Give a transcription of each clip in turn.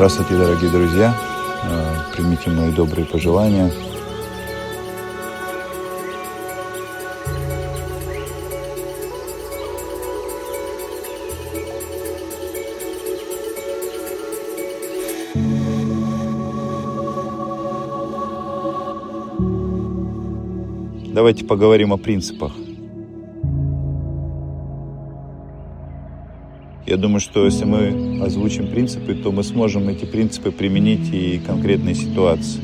Здравствуйте, дорогие друзья! Э, примите мои добрые пожелания. Давайте поговорим о принципах. Я думаю, что если мы озвучим принципы, то мы сможем эти принципы применить и в конкретной ситуации.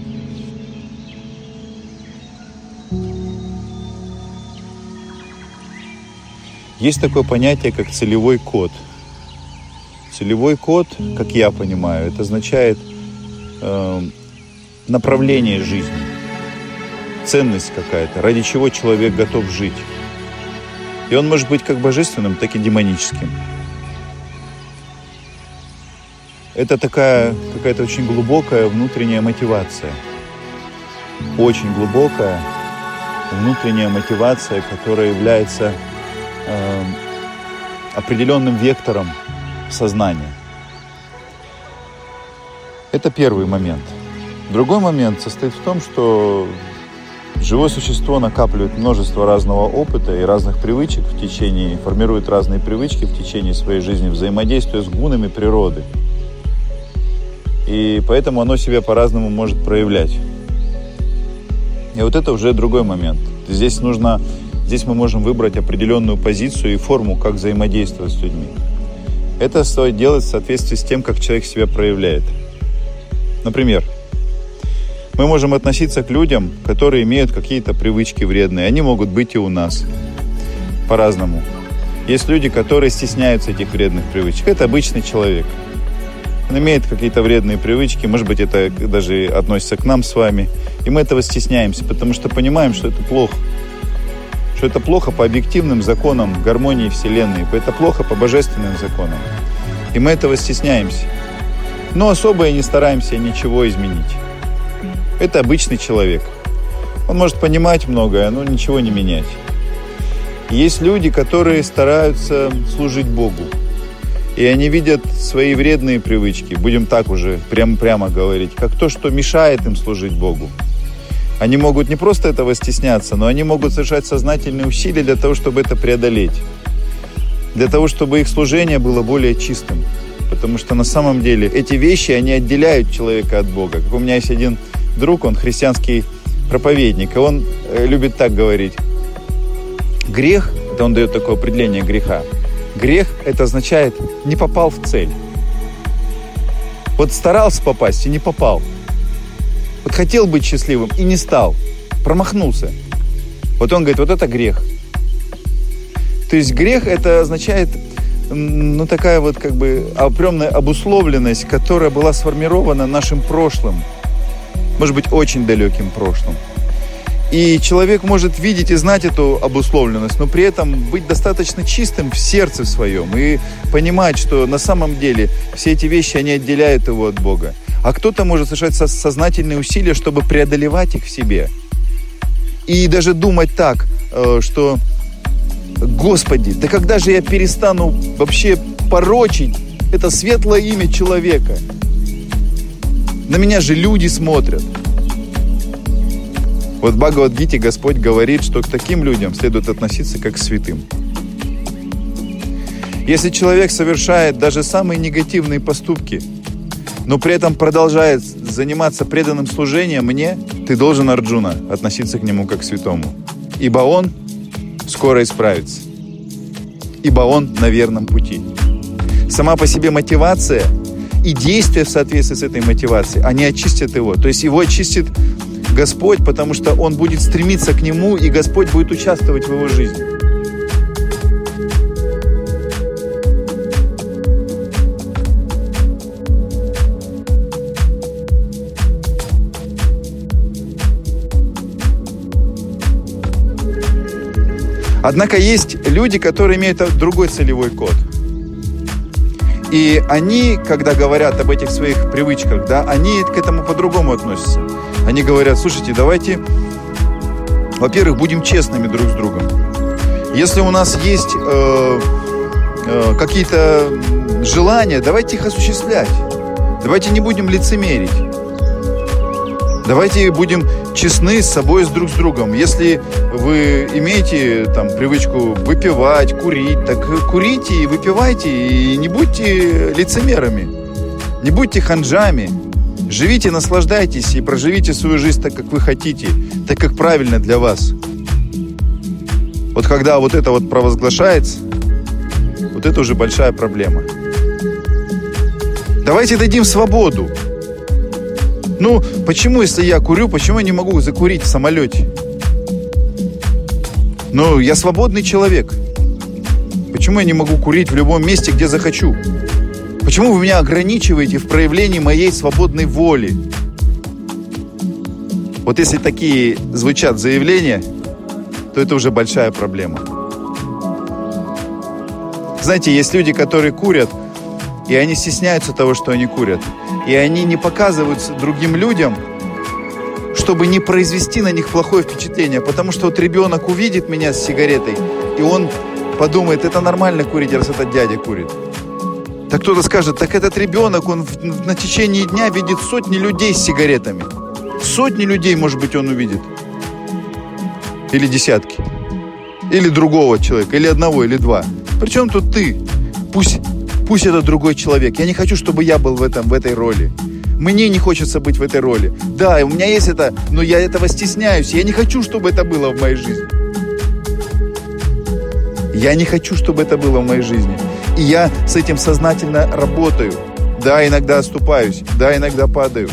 Есть такое понятие, как целевой код. Целевой код, как я понимаю, это означает э, направление жизни, ценность какая-то, ради чего человек готов жить. И он может быть как божественным, так и демоническим. Это такая какая-то очень глубокая внутренняя мотивация. Очень глубокая внутренняя мотивация, которая является э, определенным вектором сознания. Это первый момент. Другой момент состоит в том, что живое существо накапливает множество разного опыта и разных привычек в течение, формирует разные привычки в течение своей жизни, взаимодействуя с гунами природы – и поэтому оно себя по-разному может проявлять. И вот это уже другой момент. Здесь нужно, здесь мы можем выбрать определенную позицию и форму, как взаимодействовать с людьми. Это стоит делать в соответствии с тем, как человек себя проявляет. Например, мы можем относиться к людям, которые имеют какие-то привычки вредные. Они могут быть и у нас по-разному. Есть люди, которые стесняются этих вредных привычек. Это обычный человек – имеет какие-то вредные привычки, может быть, это даже относится к нам с вами. И мы этого стесняемся, потому что понимаем, что это плохо. Что это плохо по объективным законам гармонии Вселенной, это плохо по божественным законам. И мы этого стесняемся. Но особо и не стараемся ничего изменить. Это обычный человек. Он может понимать многое, но ничего не менять. Есть люди, которые стараются служить Богу. И они видят свои вредные привычки, будем так уже прямо-прямо говорить, как то, что мешает им служить Богу. Они могут не просто этого стесняться, но они могут совершать сознательные усилия для того, чтобы это преодолеть. Для того, чтобы их служение было более чистым. Потому что на самом деле эти вещи, они отделяют человека от Бога. Как у меня есть один друг, он христианский проповедник, и он э, любит так говорить. Грех, это он дает такое определение греха, Грех – это означает «не попал в цель». Вот старался попасть и не попал. Вот хотел быть счастливым и не стал. Промахнулся. Вот он говорит, вот это грех. То есть грех это означает ну, такая вот как бы определенная обусловленность, которая была сформирована нашим прошлым. Может быть, очень далеким прошлым. И человек может видеть и знать эту обусловленность, но при этом быть достаточно чистым в сердце своем и понимать, что на самом деле все эти вещи, они отделяют его от Бога. А кто-то может совершать сознательные усилия, чтобы преодолевать их в себе. И даже думать так, э, что Господи, да когда же я перестану вообще порочить это светлое имя человека? На меня же люди смотрят. Вот в Бхагавадгите Господь говорит, что к таким людям следует относиться как к святым. Если человек совершает даже самые негативные поступки, но при этом продолжает заниматься преданным служением мне, ты должен, Арджуна, относиться к нему как к святому. Ибо он скоро исправится. Ибо он на верном пути. Сама по себе мотивация и действия в соответствии с этой мотивацией, они очистят его. То есть его очистит Господь, потому что он будет стремиться к Нему, и Господь будет участвовать в его жизни. Однако есть люди, которые имеют другой целевой код. И они, когда говорят об этих своих привычках, да, они к этому по-другому относятся. Они говорят, слушайте, давайте, во-первых, будем честными друг с другом. Если у нас есть э, э, какие-то желания, давайте их осуществлять. Давайте не будем лицемерить. Давайте будем честны с собой, с друг с другом. Если вы имеете там привычку выпивать, курить, так курите и выпивайте, и не будьте лицемерами, не будьте ханжами. Живите, наслаждайтесь и проживите свою жизнь так, как вы хотите, так, как правильно для вас. Вот когда вот это вот провозглашается, вот это уже большая проблема. Давайте дадим свободу. Ну, почему, если я курю, почему я не могу закурить в самолете? Ну, я свободный человек. Почему я не могу курить в любом месте, где захочу? Почему вы меня ограничиваете в проявлении моей свободной воли? Вот если такие звучат заявления, то это уже большая проблема. Знаете, есть люди, которые курят, и они стесняются того, что они курят. И они не показывают другим людям, чтобы не произвести на них плохое впечатление. Потому что вот ребенок увидит меня с сигаретой, и он подумает, это нормально курить, раз этот дядя курит. Так кто-то скажет, так этот ребенок, он на течение дня видит сотни людей с сигаретами. Сотни людей, может быть, он увидит. Или десятки. Или другого человека, или одного, или два. Причем тут ты? Пусть, пусть это другой человек. Я не хочу, чтобы я был в, этом, в этой роли. Мне не хочется быть в этой роли. Да, у меня есть это, но я этого стесняюсь. Я не хочу, чтобы это было в моей жизни. Я не хочу, чтобы это было в моей жизни. И я с этим сознательно работаю. Да, иногда оступаюсь, да, иногда падаю.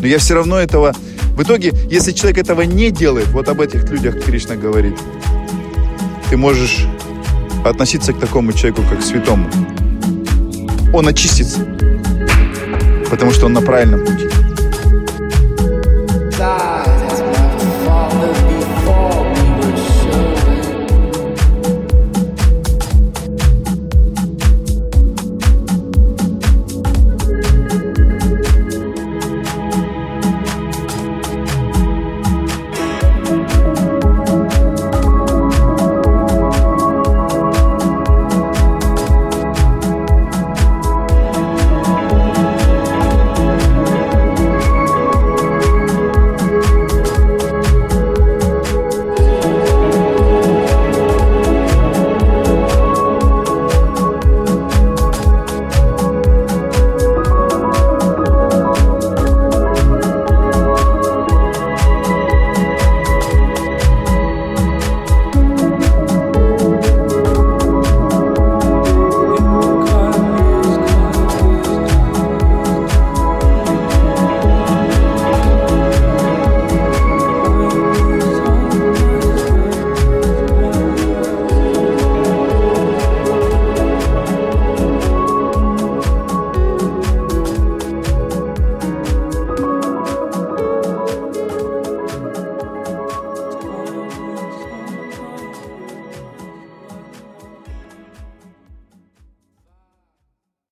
Но я все равно этого... В итоге, если человек этого не делает, вот об этих людях Кришна говорит, ты можешь относиться к такому человеку как к святому. Он очистится, потому что он на правильном пути.